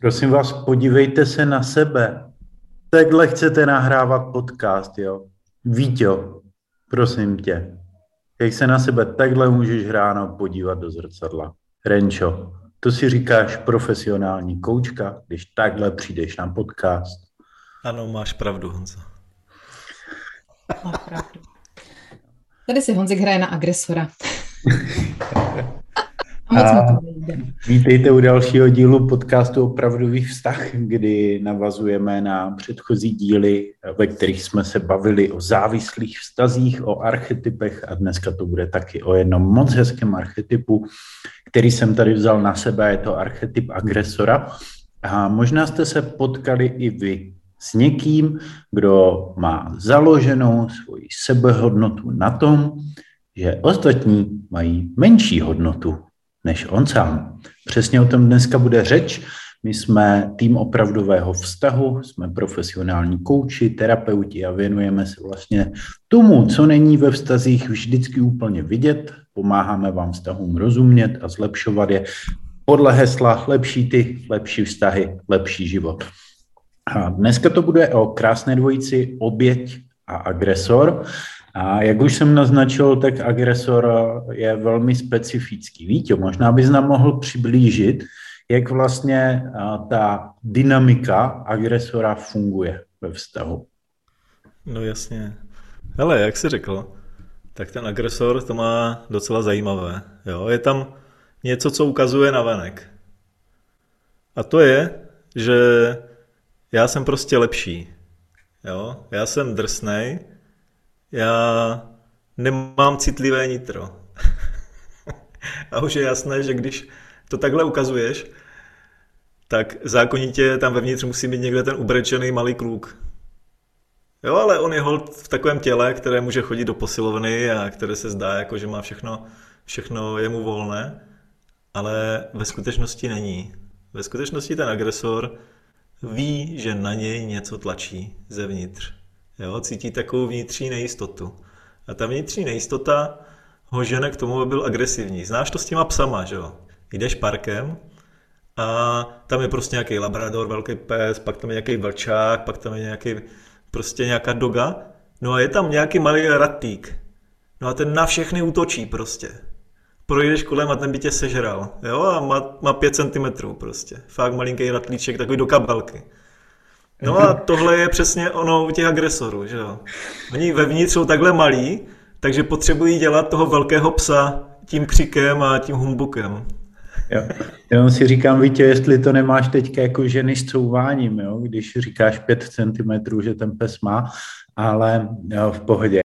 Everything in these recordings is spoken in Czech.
Prosím vás, podívejte se na sebe. Takhle chcete nahrávat podcast, jo? Víťo, prosím tě. Jak se na sebe takhle můžeš ráno podívat do zrcadla? Renčo, to si říkáš profesionální koučka, když takhle přijdeš na podcast. Ano, máš pravdu, Honzo. Máš pravdu. Tady si Honzik hraje na agresora. A vítejte u dalšího dílu podcastu Opravdový vztah, kdy navazujeme na předchozí díly, ve kterých jsme se bavili o závislých vztazích, o archetypech a dneska to bude taky o jednom moc hezkém archetypu, který jsem tady vzal na sebe, je to archetyp agresora. A možná jste se potkali i vy s někým, kdo má založenou svoji sebehodnotu na tom, že ostatní mají menší hodnotu než on sám. Přesně o tom dneska bude řeč. My jsme tým opravdového vztahu, jsme profesionální kouči, terapeuti a věnujeme se vlastně tomu, co není ve vztazích vždycky úplně vidět. Pomáháme vám vztahům rozumět a zlepšovat je podle hesla lepší ty, lepší vztahy, lepší život. A dneska to bude o krásné dvojici oběť a agresor. A jak už jsem naznačil, tak agresor je velmi specifický. Víte, možná bys nám mohl přiblížit, jak vlastně ta dynamika agresora funguje ve vztahu. No jasně. Hele, jak jsi řekl, tak ten agresor to má docela zajímavé. Jo? Je tam něco, co ukazuje na venek. A to je, že já jsem prostě lepší. Jo? Já jsem drsnej, já nemám citlivé nitro. a už je jasné, že když to takhle ukazuješ, tak zákonitě tam vevnitř musí být někde ten ubrečený malý kluk. Jo, ale on je hold v takovém těle, které může chodit do posilovny a které se zdá, jako že má všechno, všechno je mu volné, ale ve skutečnosti není. Ve skutečnosti ten agresor ví, že na něj něco tlačí zevnitř. Jo, cítí takovou vnitřní nejistotu. A ta vnitřní nejistota ho žene k tomu, aby byl agresivní. Znáš to s těma psama, že jo? Jdeš parkem a tam je prostě nějaký labrador, velký pes, pak tam je nějaký vlčák, pak tam je nějaký, prostě nějaká doga. No a je tam nějaký malý ratýk. No a ten na všechny útočí prostě. Projdeš kolem a ten by tě sežral. Jo, a má, má 5 cm prostě. Fakt malinký ratlíček, takový do kabelky. No a tohle je přesně ono u těch agresorů, že jo. Oni vevnitř jsou takhle malí, takže potřebují dělat toho velkého psa tím křikem a tím humbukem. Jo. Jenom si říkám, Vítě, jestli to nemáš teď jako ženy s couváním, jo? když říkáš 5 cm, že ten pes má, ale jo, v pohodě.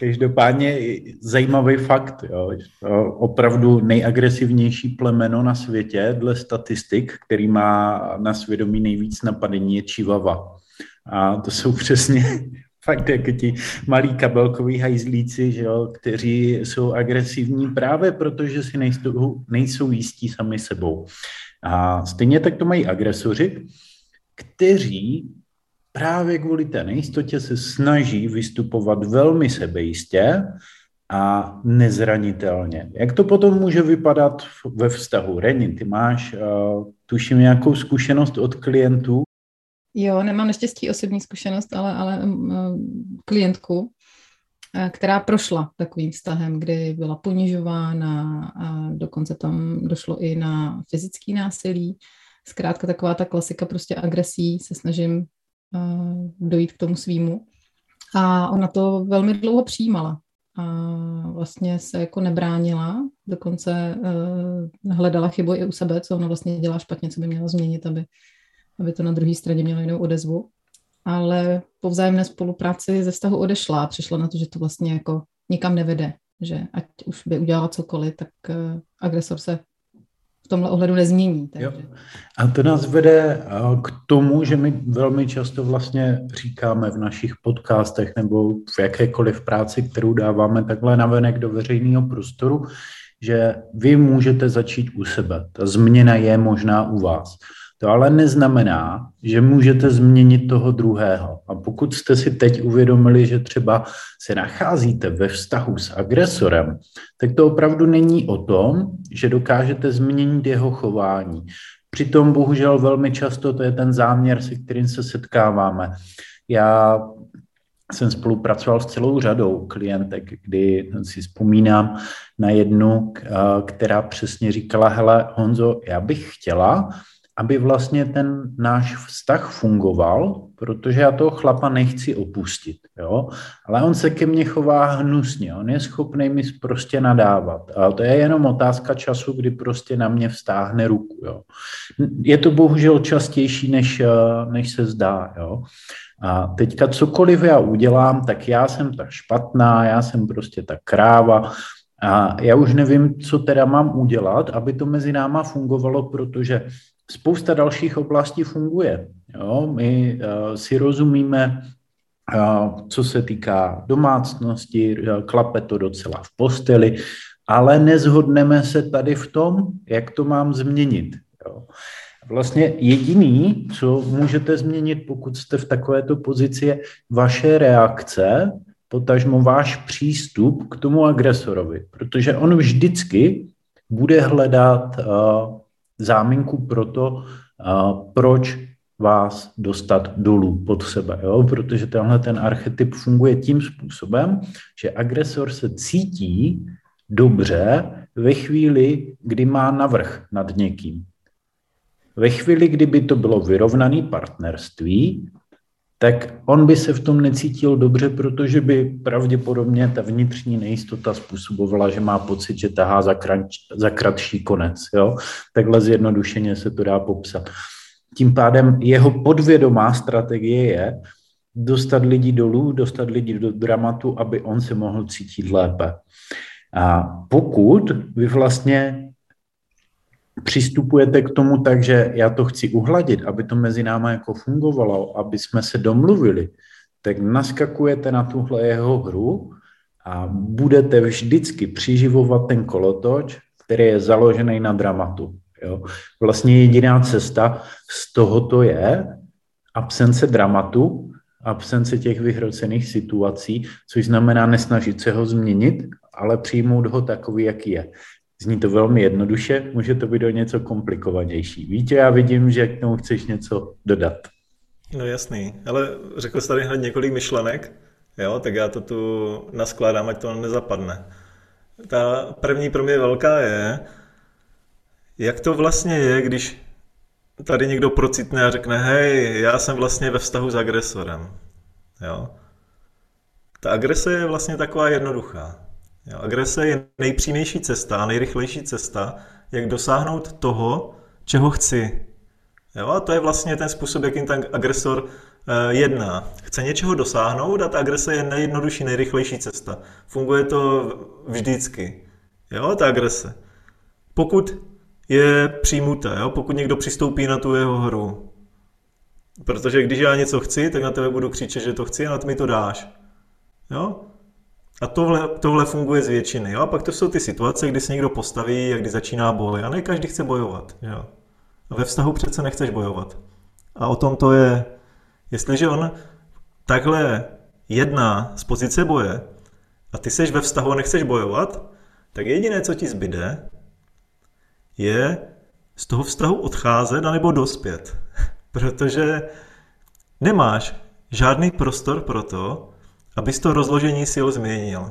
Každopádně zajímavý fakt, jo. opravdu nejagresivnější plemeno na světě dle statistik, který má na svědomí nejvíc napadení, je čivava. A to jsou přesně fakt jako ti malí kabelkoví hajzlíci, že jo, kteří jsou agresivní právě protože si nejsou, nejsou jistí sami sebou. A stejně tak to mají agresoři, kteří právě kvůli té nejistotě se snaží vystupovat velmi sebejistě a nezranitelně. Jak to potom může vypadat ve vztahu? Reni, ty máš, uh, tuším, nějakou zkušenost od klientů? Jo, nemám naštěstí osobní zkušenost, ale, ale uh, klientku, uh, která prošla takovým vztahem, kdy byla ponižována a dokonce tam došlo i na fyzický násilí. Zkrátka taková ta klasika prostě agresí se snažím dojít k tomu svýmu. A ona to velmi dlouho přijímala. A vlastně se jako nebránila, dokonce uh, hledala chybu i u sebe, co ona vlastně dělá špatně, co by měla změnit, aby, aby to na druhé straně mělo jinou odezvu. Ale po vzájemné spolupráci ze vztahu odešla a přišla na to, že to vlastně jako nikam nevede, že ať už by udělala cokoliv, tak uh, agresor se v tomhle ohledu nezmění. Takže. Jo. A to nás vede k tomu, že my velmi často vlastně říkáme v našich podcastech nebo v jakékoliv práci, kterou dáváme takhle navenek do veřejného prostoru, že vy můžete začít u sebe. Ta změna je možná u vás. To ale neznamená, že můžete změnit toho druhého. A pokud jste si teď uvědomili, že třeba se nacházíte ve vztahu s agresorem, tak to opravdu není o tom, že dokážete změnit jeho chování. Přitom bohužel velmi často to je ten záměr, se kterým se setkáváme. Já jsem spolupracoval s celou řadou klientek, kdy si vzpomínám na jednu, která přesně říkala, hele Honzo, já bych chtěla, aby vlastně ten náš vztah fungoval, protože já toho chlapa nechci opustit, jo? ale on se ke mně chová hnusně, on je schopný mi prostě nadávat. A to je jenom otázka času, kdy prostě na mě vstáhne ruku. Jo? Je to bohužel častější, než, než se zdá. Jo? A teďka cokoliv já udělám, tak já jsem ta špatná, já jsem prostě ta kráva a já už nevím, co teda mám udělat, aby to mezi náma fungovalo, protože spousta dalších oblastí funguje. Jo? My uh, si rozumíme, uh, co se týká domácnosti, uh, klape to docela v posteli, ale nezhodneme se tady v tom, jak to mám změnit. Jo? Vlastně jediný, co můžete změnit, pokud jste v takovéto pozici, je vaše reakce, potažmo váš přístup k tomu agresorovi, protože on vždycky bude hledat uh, záminku pro to, uh, proč vás dostat dolů pod sebe, jo? protože tenhle ten archetyp funguje tím způsobem, že agresor se cítí dobře ve chvíli, kdy má navrh nad někým. Ve chvíli, kdyby to bylo vyrovnané partnerství, tak on by se v tom necítil dobře, protože by pravděpodobně ta vnitřní nejistota způsobovala, že má pocit, že tahá za, kranč, za kratší konec. Jo? Takhle zjednodušeně se to dá popsat. Tím pádem jeho podvědomá strategie je dostat lidi dolů, dostat lidi do dramatu, aby on se mohl cítit lépe. A pokud vy vlastně přistupujete k tomu tak, že já to chci uhladit, aby to mezi náma jako fungovalo, aby jsme se domluvili, tak naskakujete na tuhle jeho hru a budete vždycky přiživovat ten kolotoč, který je založený na dramatu. Jo? Vlastně jediná cesta z tohoto je absence dramatu, absence těch vyhrocených situací, což znamená nesnažit se ho změnit, ale přijmout ho takový, jaký je. Zní to velmi jednoduše, může to být o něco komplikovanější. Víte, já vidím, že k tomu chceš něco dodat. No jasný, ale řekl jsi tady hned několik myšlenek, jo, tak já to tu naskládám, ať to nezapadne. Ta první pro mě velká je, jak to vlastně je, když tady někdo procitne a řekne, hej, já jsem vlastně ve vztahu s agresorem. Jo? Ta agrese je vlastně taková jednoduchá. Jo, agrese je nejpřímější cesta, nejrychlejší cesta, jak dosáhnout toho, čeho chci. Jo, a to je vlastně ten způsob, jakým ten agresor uh, jedná. Chce něčeho dosáhnout a ta agrese je nejjednodušší, nejrychlejší cesta. Funguje to vždycky. Jo, ta agrese. Pokud je přijmuté, jo, pokud někdo přistoupí na tu jeho hru. Protože když já něco chci, tak na tebe budu křičet, že to chci a na to mi to dáš. Jo? A tohle, tohle funguje z většiny. Jo? A pak to jsou ty situace, kdy se někdo postaví a kdy začíná boj. A ne každý chce bojovat. Jo? A ve vztahu přece nechceš bojovat. A o tom to je. Jestliže on takhle jedná z pozice boje a ty seš ve vztahu a nechceš bojovat, tak jediné, co ti zbyde, je z toho vztahu odcházet anebo dospět. Protože nemáš žádný prostor pro to, abys to rozložení sil změnil.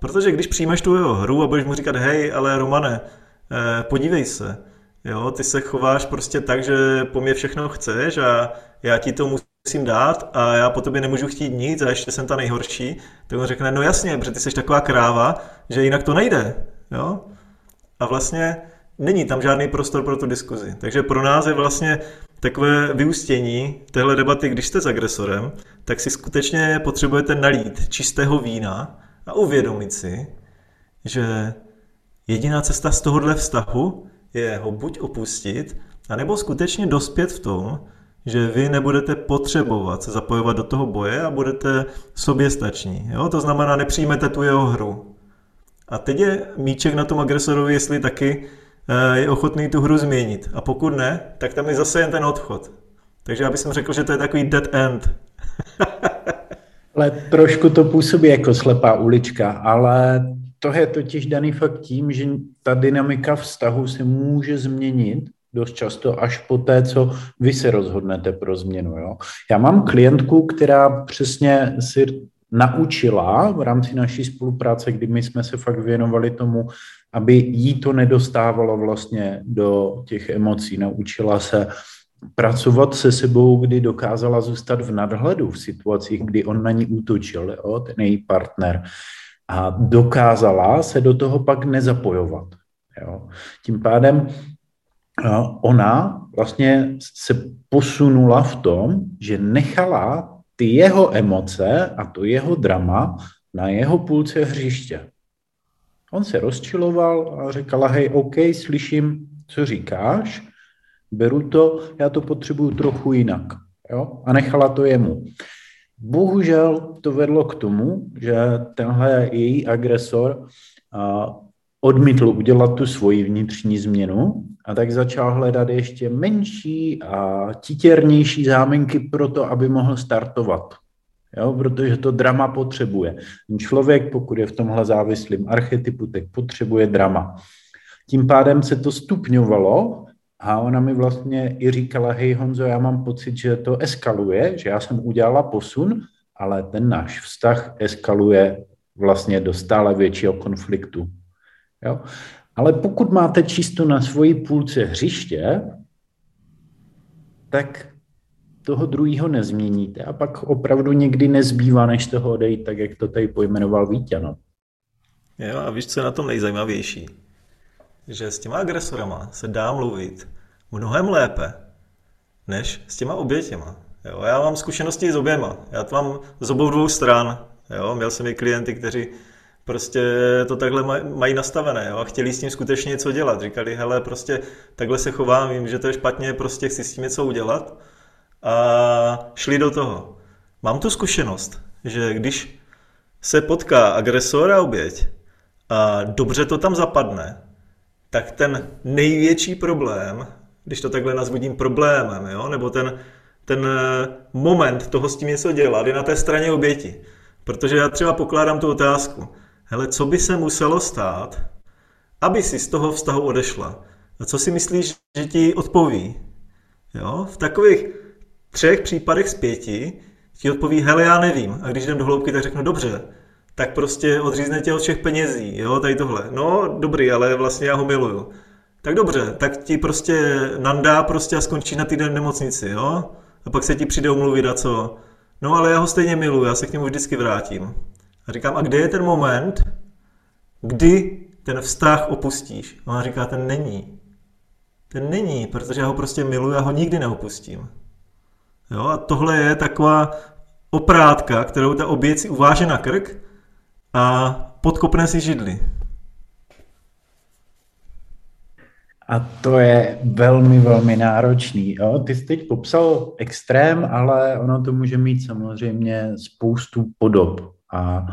Protože když přijmeš tu jeho hru a budeš mu říkat, hej, ale Romane, eh, podívej se, jo, ty se chováš prostě tak, že po mně všechno chceš a já ti to musím dát a já po tobě nemůžu chtít nic a ještě jsem ta nejhorší, tak on řekne, no jasně, protože ty jsi taková kráva, že jinak to nejde, jo. A vlastně není tam žádný prostor pro tu diskuzi. Takže pro nás je vlastně takové vyústění téhle debaty, když jste s agresorem, tak si skutečně potřebujete nalít čistého vína a uvědomit si, že jediná cesta z tohohle vztahu je ho buď opustit, anebo skutečně dospět v tom, že vy nebudete potřebovat se zapojovat do toho boje a budete soběstační. Jo? To znamená, nepřijmete tu jeho hru. A teď je míček na tom agresorovi, jestli taky je ochotný tu hru změnit. A pokud ne, tak tam je zase jen ten odchod. Takže já bych řekl, že to je takový dead end. ale trošku to působí jako slepá ulička, ale to je totiž daný fakt tím, že ta dynamika vztahu se může změnit dost často až po té, co vy se rozhodnete pro změnu. Jo? Já mám klientku, která přesně si naučila v rámci naší spolupráce, kdy my jsme se fakt věnovali tomu, aby jí to nedostávalo vlastně do těch emocí. Naučila se pracovat se sebou, kdy dokázala zůstat v nadhledu v situacích, kdy on na ní útočil, jo, ten její partner. A dokázala se do toho pak nezapojovat. Jo. Tím pádem ona vlastně se posunula v tom, že nechala ty jeho emoce a to jeho drama na jeho půlce hřiště. On se rozčiloval a říkala, hej, OK, slyším, co říkáš, beru to, já to potřebuju trochu jinak. Jo? A nechala to jemu. Bohužel to vedlo k tomu, že tenhle její agresor odmítl udělat tu svoji vnitřní změnu a tak začal hledat ještě menší a titěrnější záminky pro to, aby mohl startovat. Jo, protože to drama potřebuje. Člověk, pokud je v tomhle závislým archetypu, tak potřebuje drama. Tím pádem se to stupňovalo a ona mi vlastně i říkala, hej Honzo, já mám pocit, že to eskaluje, že já jsem udělala posun, ale ten náš vztah eskaluje vlastně do stále většího konfliktu. Jo? Ale pokud máte čisto na svoji půlce hřiště, tak toho druhého nezměníte a pak opravdu někdy nezbývá, než toho odejít, tak jak to tady pojmenoval Vítěno. Jo, a víš, co je na tom nejzajímavější? Že s těma agresorama se dá mluvit mnohem lépe, než s těma obětěma. Jo, já mám zkušenosti s oběma. Já to mám z obou dvou stran. Jo, měl jsem i klienty, kteří prostě to takhle mají nastavené jo, a chtěli s tím skutečně něco dělat. Říkali, hele, prostě takhle se chovám, vím, že to je špatně, prostě chci s tím něco udělat a šli do toho. Mám tu zkušenost, že když se potká agresor a oběť a dobře to tam zapadne, tak ten největší problém, když to takhle nazvodím problémem, jo, nebo ten, ten moment toho s tím něco dělat, je na té straně oběti. Protože já třeba pokládám tu otázku, hele, co by se muselo stát, aby si z toho vztahu odešla? A co si myslíš, že ti odpoví? Jo? V takových třech případech z pěti ti odpoví, hele, já nevím. A když jdem do hloubky, tak řeknu, dobře, tak prostě odřízne tě od všech penězí, jo, tady tohle. No, dobrý, ale vlastně já ho miluju. Tak dobře, tak ti prostě nandá prostě a skončí na týden v nemocnici, jo? A pak se ti přijde umluvit a co? No ale já ho stejně miluju, já se k němu vždycky vrátím. A říkám, a kde je ten moment, kdy ten vztah opustíš? A on říká, ten není. Ten není, protože já ho prostě miluji a ho nikdy neopustím. Jo, a tohle je taková oprátka, kterou ta oběť si uváže na krk a podkopne si židli. A to je velmi, velmi náročný. Jo? Ty jsi teď popsal extrém, ale ono to může mít samozřejmě spoustu podob. A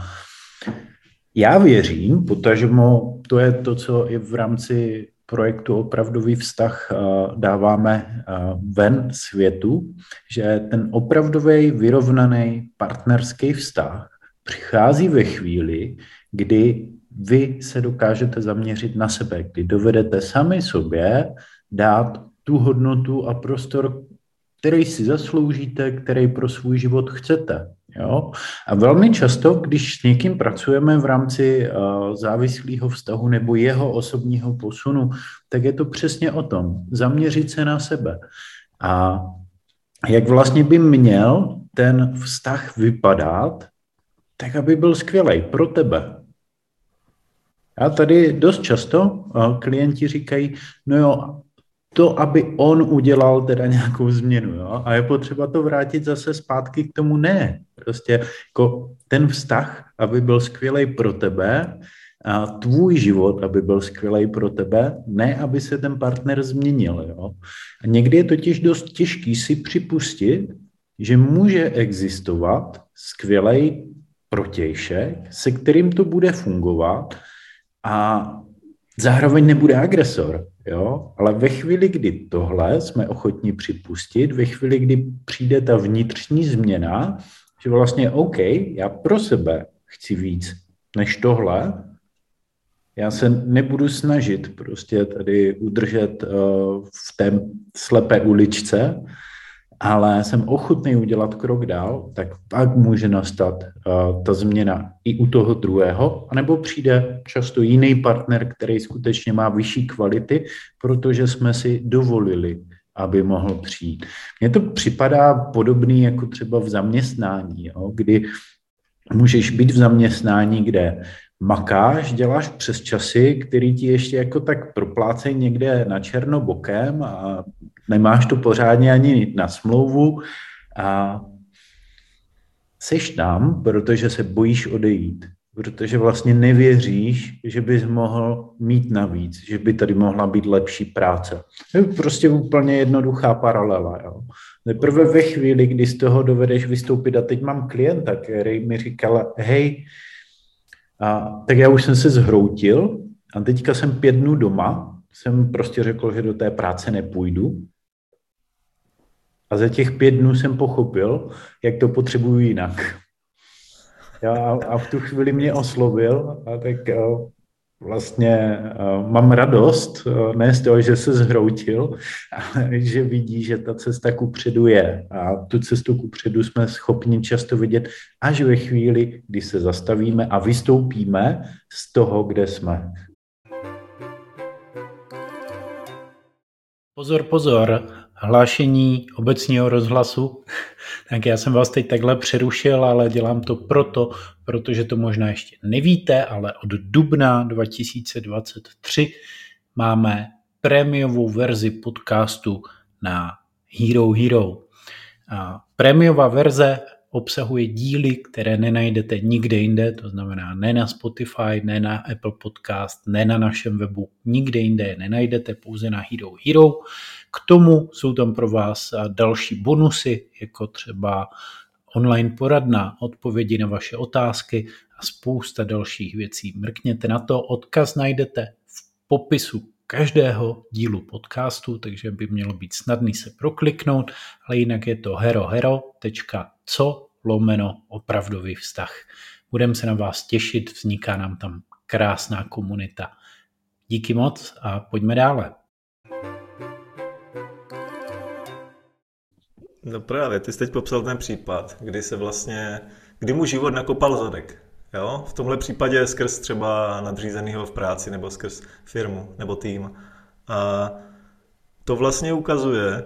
já věřím, potažmo to je to, co i v rámci projektu Opravdový vztah eh, dáváme eh, ven světu, že ten opravdový vyrovnaný partnerský vztah přichází ve chvíli, kdy vy se dokážete zaměřit na sebe, kdy dovedete sami sobě dát tu hodnotu a prostor, který si zasloužíte, který pro svůj život chcete. Jo? A velmi často, když s někým pracujeme v rámci uh, závislého vztahu nebo jeho osobního posunu, tak je to přesně o tom, zaměřit se na sebe. A jak vlastně by měl ten vztah vypadat, tak aby byl skvělý pro tebe. A tady dost často uh, klienti říkají, no jo, to, aby on udělal teda nějakou změnu. Jo? A je potřeba to vrátit zase zpátky k tomu ne. Prostě jako ten vztah, aby byl skvělý pro tebe, a tvůj život, aby byl skvělý pro tebe, ne, aby se ten partner změnil. Jo? A někdy je totiž dost těžký si připustit, že může existovat skvělý protějšek, se kterým to bude fungovat a zároveň nebude agresor. Jo? Ale ve chvíli, kdy tohle jsme ochotni připustit, ve chvíli, kdy přijde ta vnitřní změna, že vlastně OK, já pro sebe chci víc než tohle, já se nebudu snažit prostě tady udržet uh, v té slepé uličce, ale jsem ochotný udělat krok dál, tak pak může nastat uh, ta změna i u toho druhého, anebo přijde často jiný partner, který skutečně má vyšší kvality, protože jsme si dovolili, aby mohl přijít. Mně to připadá podobný jako třeba v zaměstnání, jo, kdy můžeš být v zaměstnání, kde makáš, děláš přes časy, který ti ještě jako tak proplácejí někde na černo bokem a nemáš to pořádně ani na smlouvu a seš tam, protože se bojíš odejít, protože vlastně nevěříš, že bys mohl mít navíc, že by tady mohla být lepší práce. To je prostě úplně jednoduchá paralela. Jo. Nejprve ve chvíli, kdy z toho dovedeš vystoupit, a teď mám klienta, který mi říkal, hej, a, tak já už jsem se zhroutil a teďka jsem pět dnů doma, jsem prostě řekl, že do té práce nepůjdu. A za těch pět dnů jsem pochopil, jak to potřebuju jinak. Já, a v tu chvíli mě oslovil a tak vlastně uh, mám radost, uh, ne z toho, že se zhroutil, ale že vidí, že ta cesta ku předu je. A tu cestu ku předu jsme schopni často vidět až ve chvíli, kdy se zastavíme a vystoupíme z toho, kde jsme. Pozor, pozor, hlášení obecního rozhlasu. Tak já jsem vás teď takhle přerušil, ale dělám to proto, protože to možná ještě nevíte, ale od dubna 2023 máme prémiovou verzi podcastu na Hero Hero. A prémiová verze obsahuje díly, které nenajdete nikde jinde, to znamená ne na Spotify, ne na Apple Podcast, ne na našem webu, nikde jinde je nenajdete, pouze na Hero Hero. K tomu jsou tam pro vás další bonusy, jako třeba online poradna, odpovědi na vaše otázky a spousta dalších věcí. Mrkněte na to, odkaz najdete v popisu každého dílu podcastu, takže by mělo být snadný se prokliknout, ale jinak je to herohero.co lomeno opravdový vztah. Budeme se na vás těšit, vzniká nám tam krásná komunita. Díky moc a pojďme dále. No právě, ty jsi teď popsal ten případ, kdy se vlastně, kdy mu život nakopal zadek. Jo? V tomhle případě skrz třeba nadřízenýho v práci nebo skrz firmu nebo tým. A to vlastně ukazuje,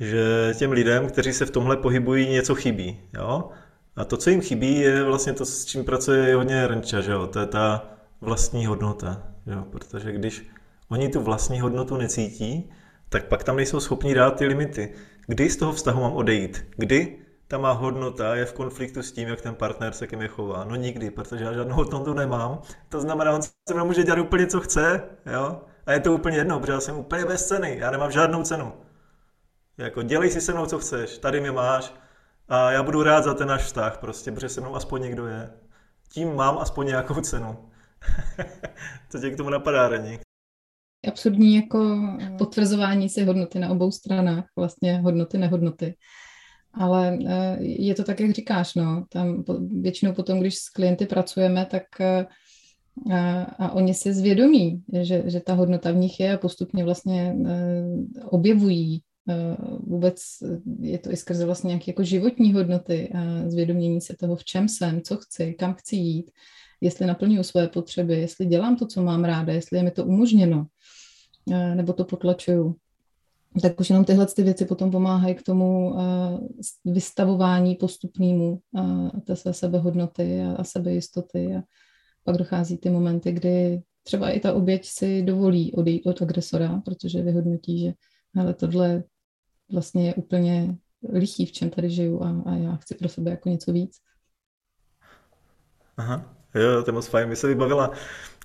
že těm lidem, kteří se v tomhle pohybují, něco chybí. Jo? A to, co jim chybí, je vlastně to, s čím pracuje hodně Renča, že jo? to je ta vlastní hodnota. Jo? Protože když oni tu vlastní hodnotu necítí, tak pak tam nejsou schopni dát ty limity. Kdy z toho vztahu mám odejít? Kdy ta má hodnota je v konfliktu s tím, jak ten partner se ke mně chová? No nikdy, protože já žádnou hodnotu nemám. To znamená, on se mnou může dělat úplně, co chce, jo? A je to úplně jedno, protože já jsem úplně bez ceny, já nemám žádnou cenu. Jako dělej si se mnou, co chceš, tady mě máš a já budu rád za ten náš vztah, prostě, protože se mnou aspoň někdo je. Tím mám aspoň nějakou cenu. Co tě k tomu napadá, Rení? Absurdní jako potvrzování si hodnoty na obou stranách, vlastně hodnoty, nehodnoty. Ale eh, je to tak, jak říkáš, no, tam většinou potom, když s klienty pracujeme, tak eh, a, a oni si zvědomí, že, že ta hodnota v nich je a postupně vlastně eh, objevují vůbec, je to i skrze vlastně nějaké jako životní hodnoty a zvědomění se toho, v čem jsem, co chci, kam chci jít, jestli naplňuji své potřeby, jestli dělám to, co mám ráda, jestli je mi to umožněno, eh, nebo to potlačuju. Tak už jenom tyhle ty věci potom pomáhají k tomu eh, vystavování postupnému eh, té své sebehodnoty a sebejistoty. A pak dochází ty momenty, kdy třeba i ta oběť si dovolí odejít od agresora, protože vyhodnotí, že hele, tohle vlastně je úplně lichý, v čem tady žiju a, a já chci pro sebe jako něco víc. Aha. Jo, to je moc fajn. Mi se vybavila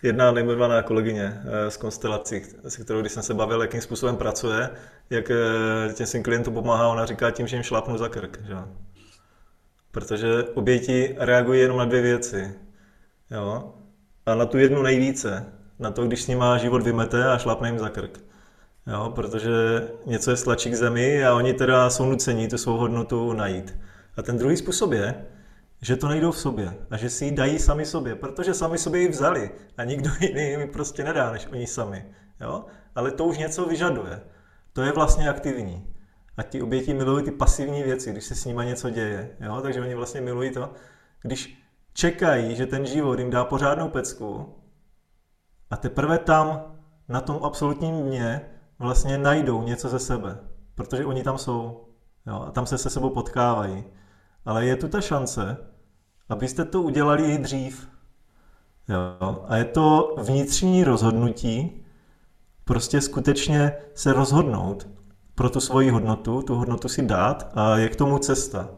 jedna nejmenovaná kolegyně eh, z Konstelací, se kterou když jsem se bavil, jakým způsobem pracuje, jak eh, těm svým klientům pomáhá, ona říká tím, že jim šlápnu za krk. Že? Protože oběti reagují jenom na dvě věci. Jo? A na tu jednu nejvíce. Na to, když s má život vymete a šlápne jim za krk. Jo, protože něco je stlačí k zemi a oni teda jsou nucení tu svou hodnotu najít. A ten druhý způsob je, že to nejdou v sobě a že si ji dají sami sobě, protože sami sobě ji vzali a nikdo jiný mi prostě nedá, než oni sami. Jo? Ale to už něco vyžaduje. To je vlastně aktivní. A ti oběti milují ty pasivní věci, když se s nimi něco děje. Jo? Takže oni vlastně milují to, když čekají, že ten život jim dá pořádnou pecku a teprve tam, na tom absolutním mě, vlastně najdou něco ze sebe. Protože oni tam jsou. Jo? A tam se se sebou potkávají. Ale je tu ta šance, abyste to udělali i dřív. Jo? A je to vnitřní rozhodnutí, prostě skutečně se rozhodnout pro tu svoji hodnotu, tu hodnotu si dát a je k tomu cesta.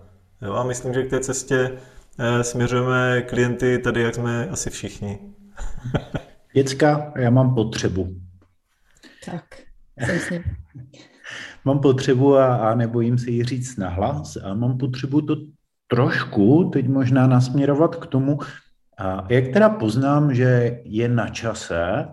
Jo? A myslím, že k té cestě eh, směřujeme klienty tady, jak jsme asi všichni. Děcka, já mám potřebu. Tak, jsem mám potřebu a, a nebojím se jí říct nahlas, a mám potřebu to trošku teď možná nasměrovat k tomu, jak teda poznám, že je na čase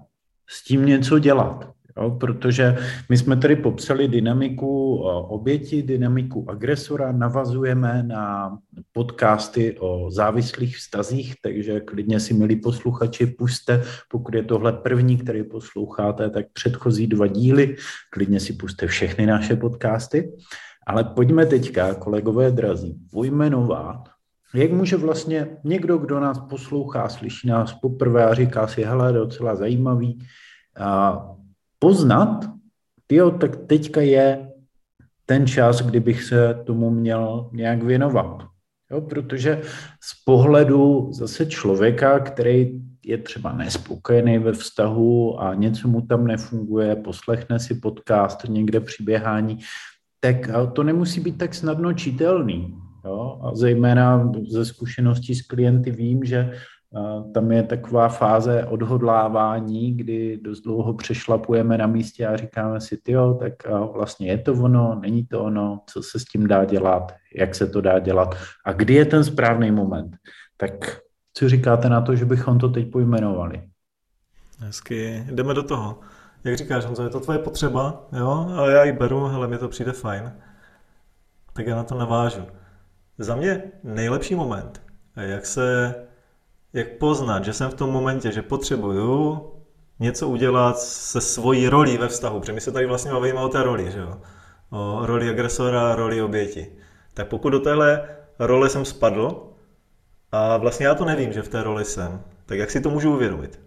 s tím něco dělat. Jo, protože my jsme tady popsali dynamiku oběti, dynamiku agresora, navazujeme na podcasty o závislých vztazích, takže klidně si, milí posluchači, puste, pokud je tohle první, který posloucháte, tak předchozí dva díly, klidně si puste všechny naše podcasty. Ale pojďme teďka, kolegové drazí, pojmenovat, jak může vlastně někdo, kdo nás poslouchá, slyší nás poprvé a říká si, hele, docela zajímavý, a poznat, tyjo, tak teďka je ten čas, kdybych se tomu měl nějak věnovat. Jo, protože z pohledu zase člověka, který je třeba nespokojený ve vztahu a něco mu tam nefunguje, poslechne si podcast někde při běhání, tak to nemusí být tak snadno čitelný. Jo? A zejména ze zkušeností s klienty vím, že tam je taková fáze odhodlávání, kdy dost dlouho přešlapujeme na místě a říkáme si, jo, tak vlastně je to ono, není to ono, co se s tím dá dělat, jak se to dá dělat a kdy je ten správný moment. Tak co říkáte na to, že bychom to teď pojmenovali? Hezky, jdeme do toho. Jak říkáš, Honzo, je to tvoje potřeba, jo, ale já ji beru, ale mi to přijde fajn. Tak já na to navážu. Za mě nejlepší moment, jak se jak poznat, že jsem v tom momentě, že potřebuju něco udělat se svojí rolí ve vztahu, protože my se tady vlastně bavíme o té roli, že jo? o roli agresora, roli oběti. Tak pokud do téhle role jsem spadl a vlastně já to nevím, že v té roli jsem, tak jak si to můžu uvědomit?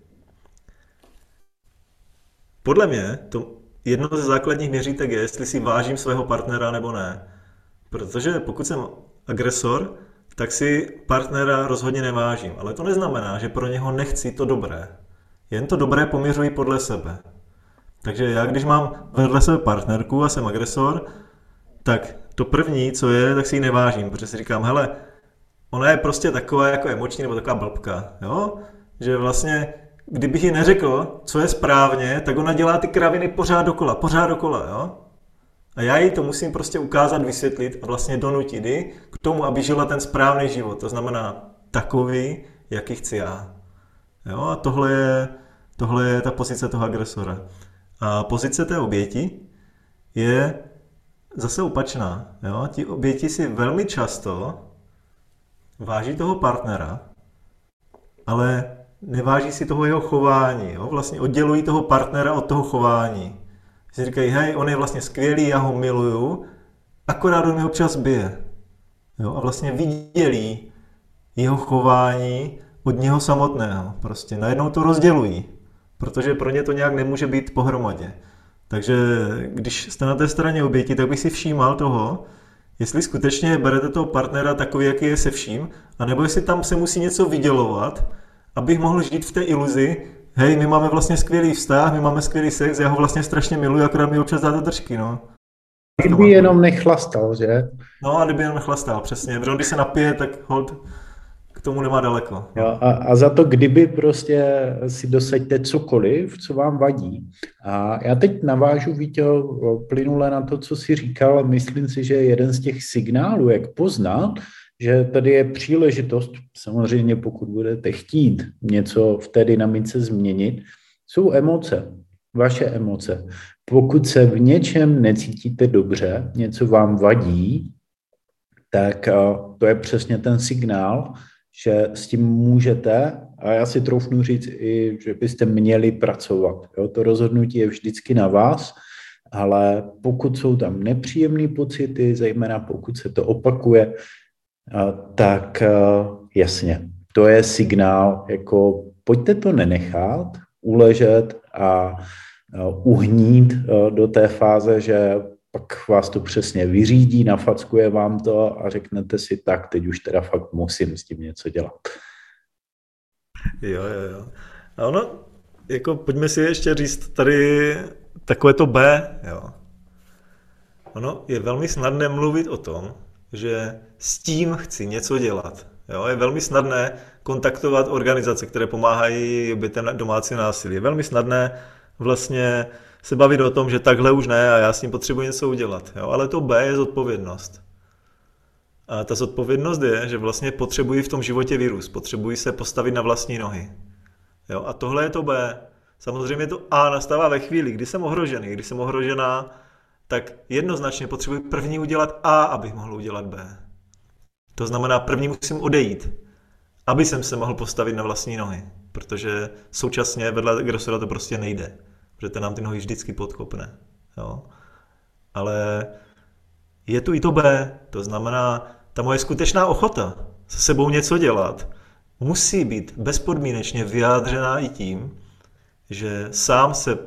Podle mě to jedno ze základních měřítek je, jestli si vážím svého partnera nebo ne. Protože pokud jsem agresor, tak si partnera rozhodně nevážím. Ale to neznamená, že pro něho nechci to dobré. Jen to dobré poměřuji podle sebe. Takže já, když mám vedle sebe partnerku a jsem agresor, tak to první, co je, tak si ji nevážím, protože si říkám, hele, ona je prostě taková jako emoční nebo taková blbka, jo? Že vlastně, kdybych ji neřekl, co je správně, tak ona dělá ty kraviny pořád dokola, pořád dokola, jo? A já jí to musím prostě ukázat, vysvětlit a vlastně donutit ji k tomu, aby žila ten správný život. To znamená takový, jaký chci já. Jo? A tohle je, tohle je ta pozice toho agresora. A pozice té oběti je zase opačná. Jo? Ti oběti si velmi často váží toho partnera, ale neváží si toho jeho chování. Jo? Vlastně oddělují toho partnera od toho chování si říkají, hej, on je vlastně skvělý, já ho miluju, akorát on mě občas bije. Jo? A vlastně viděli jeho chování od něho samotného. Prostě najednou to rozdělují, protože pro ně to nějak nemůže být pohromadě. Takže když jste na té straně oběti, tak bych si všímal toho, jestli skutečně berete toho partnera takový, jaký je se vším, anebo jestli tam se musí něco vydělovat, abych mohl žít v té iluzi, hej, my máme vlastně skvělý vztah, my máme skvělý sex, já ho vlastně strašně miluji, akorát mi občas dáte držky, no. Kdyby jenom nechlastal, že? No a kdyby jenom nechlastal, přesně. Protože když se napije, tak hold k tomu nemá daleko. Jo, a, a za to, kdyby prostě si dosaďte cokoliv, co vám vadí. A já teď navážu, Vítě, plynule na to, co si říkal. Myslím si, že jeden z těch signálů, jak poznat, že tady je příležitost, samozřejmě pokud budete chtít něco v té dynamice změnit, jsou emoce. vaše emoce. Pokud se v něčem necítíte dobře, něco vám vadí, tak eh, to je přesně ten signál, že s tím můžete, a já si troufnu říct i, že byste měli pracovat. Jo? To rozhodnutí je vždycky na vás, ale pokud jsou tam nepříjemné pocity, zejména pokud se to opakuje, tak jasně, to je signál, jako pojďte to nenechat, uležet a uhnít do té fáze, že pak vás to přesně vyřídí, nafackuje vám to a řeknete si, tak teď už teda fakt musím s tím něco dělat. Jo, jo, jo. A ono, jako pojďme si ještě říct tady takové to B, jo. Ono je velmi snadné mluvit o tom, že s tím chci něco dělat. Jo? Je velmi snadné kontaktovat organizace, které pomáhají obětem domácí násilí. Je velmi snadné vlastně se bavit o tom, že takhle už ne a já s tím potřebuji něco udělat. Jo? Ale to B je zodpovědnost. A ta zodpovědnost je, že vlastně potřebuji v tom životě vyrůst, potřebuji se postavit na vlastní nohy. Jo? A tohle je to B. Samozřejmě to A nastává ve chvíli, kdy jsem ohrožený, kdy jsem ohrožená, tak jednoznačně potřebuji první udělat A, abych mohl udělat B. To znamená, první musím odejít, aby jsem se mohl postavit na vlastní nohy, protože současně vedle agresora to prostě nejde, protože ten nám ty nohy vždycky podkopne. Jo? Ale je tu i to B, to znamená, ta moje skutečná ochota se sebou něco dělat musí být bezpodmínečně vyjádřená i tím, že sám se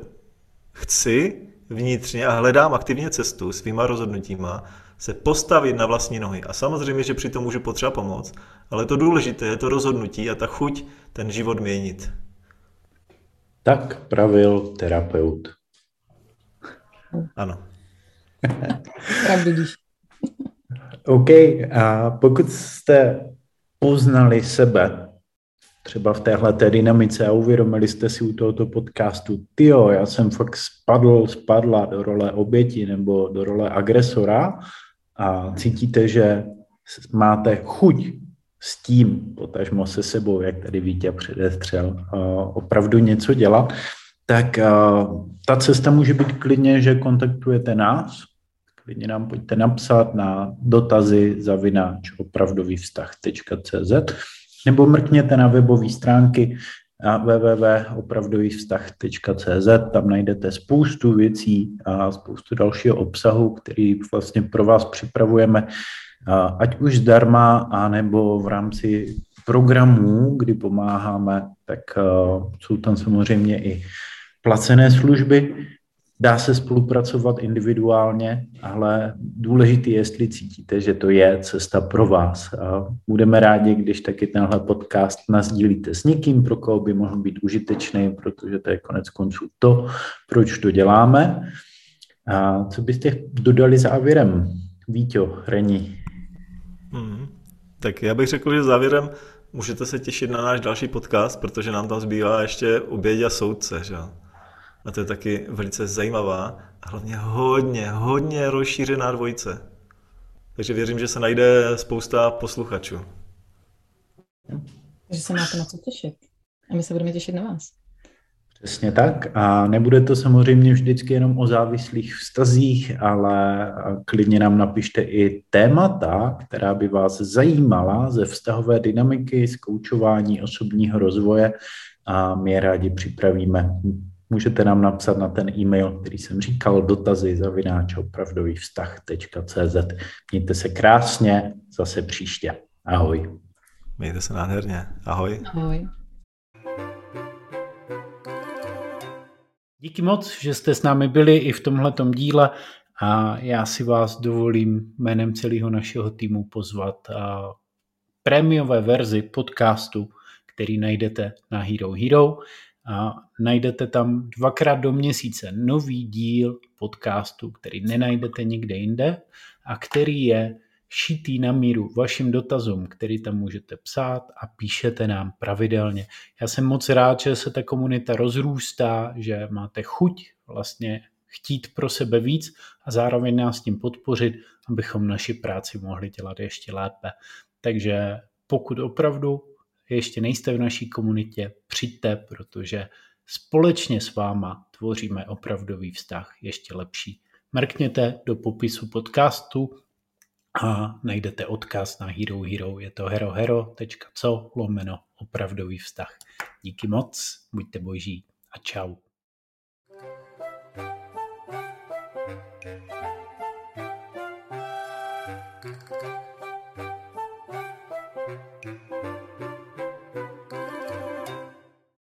chci vnitřně a hledám aktivně cestu svýma rozhodnutíma se postavit na vlastní nohy. A samozřejmě, že přitom můžu potřeba pomoc, ale to důležité je to rozhodnutí a ta chuť ten život měnit. Tak pravil terapeut. Ano. OK, a pokud jste poznali sebe třeba v téhle té dynamice a uvědomili jste si u tohoto podcastu, tyjo, já jsem fakt spadl, spadla do role oběti nebo do role agresora a cítíte, že máte chuť s tím, potažmo se sebou, jak tady Vítě předestřel, opravdu něco dělat, tak ta cesta může být klidně, že kontaktujete nás, klidně nám pojďte napsat na dotazy zavináč opravdovývztah.cz nebo mrkněte na webové stránky www.opravdovývztah.cz, tam najdete spoustu věcí a spoustu dalšího obsahu, který vlastně pro vás připravujeme, ať už zdarma, anebo v rámci programů, kdy pomáháme, tak jsou tam samozřejmě i placené služby, Dá se spolupracovat individuálně, ale důležité je, jestli cítíte, že to je cesta pro vás. A budeme rádi, když taky tenhle podcast nazdílíte s někým, pro koho by mohl být užitečný, protože to je konec konců to, proč to děláme. A co byste dodali závěrem? Víťo, Reni. Hmm. Tak já bych řekl, že závěrem můžete se těšit na náš další podcast, protože nám tam zbývá ještě oběť a soudce. Že? A to je taky velice zajímavá a hlavně hodně, hodně rozšířená dvojice. Takže věřím, že se najde spousta posluchačů. Takže se máte na co těšit. A my se budeme těšit na vás. Přesně tak. A nebude to samozřejmě vždycky jenom o závislých vztazích, ale klidně nám napište i témata, která by vás zajímala ze vztahové dynamiky, z koučování osobního rozvoje a my je rádi připravíme můžete nám napsat na ten e-mail, který jsem říkal, dotazy zavináč opravdový vztah.cz. Mějte se krásně, zase příště. Ahoj. Mějte se nádherně. Ahoj. Ahoj. Díky moc, že jste s námi byli i v tomhletom díle a já si vás dovolím jménem celého našeho týmu pozvat a prémiové verzi podcastu, který najdete na Hero Hero a najdete tam dvakrát do měsíce nový díl podcastu, který nenajdete nikde jinde a který je šitý na míru vašim dotazům, který tam můžete psát a píšete nám pravidelně. Já jsem moc rád, že se ta komunita rozrůstá, že máte chuť vlastně chtít pro sebe víc a zároveň nás tím podpořit, abychom naši práci mohli dělat ještě lépe. Takže pokud opravdu ještě nejste v naší komunitě, přijďte, protože společně s váma tvoříme opravdový vztah ještě lepší. Mrkněte do popisu podcastu a najdete odkaz na Hero Hero. Je to herohero.co lomeno opravdový vztah. Díky moc, buďte boží a čau.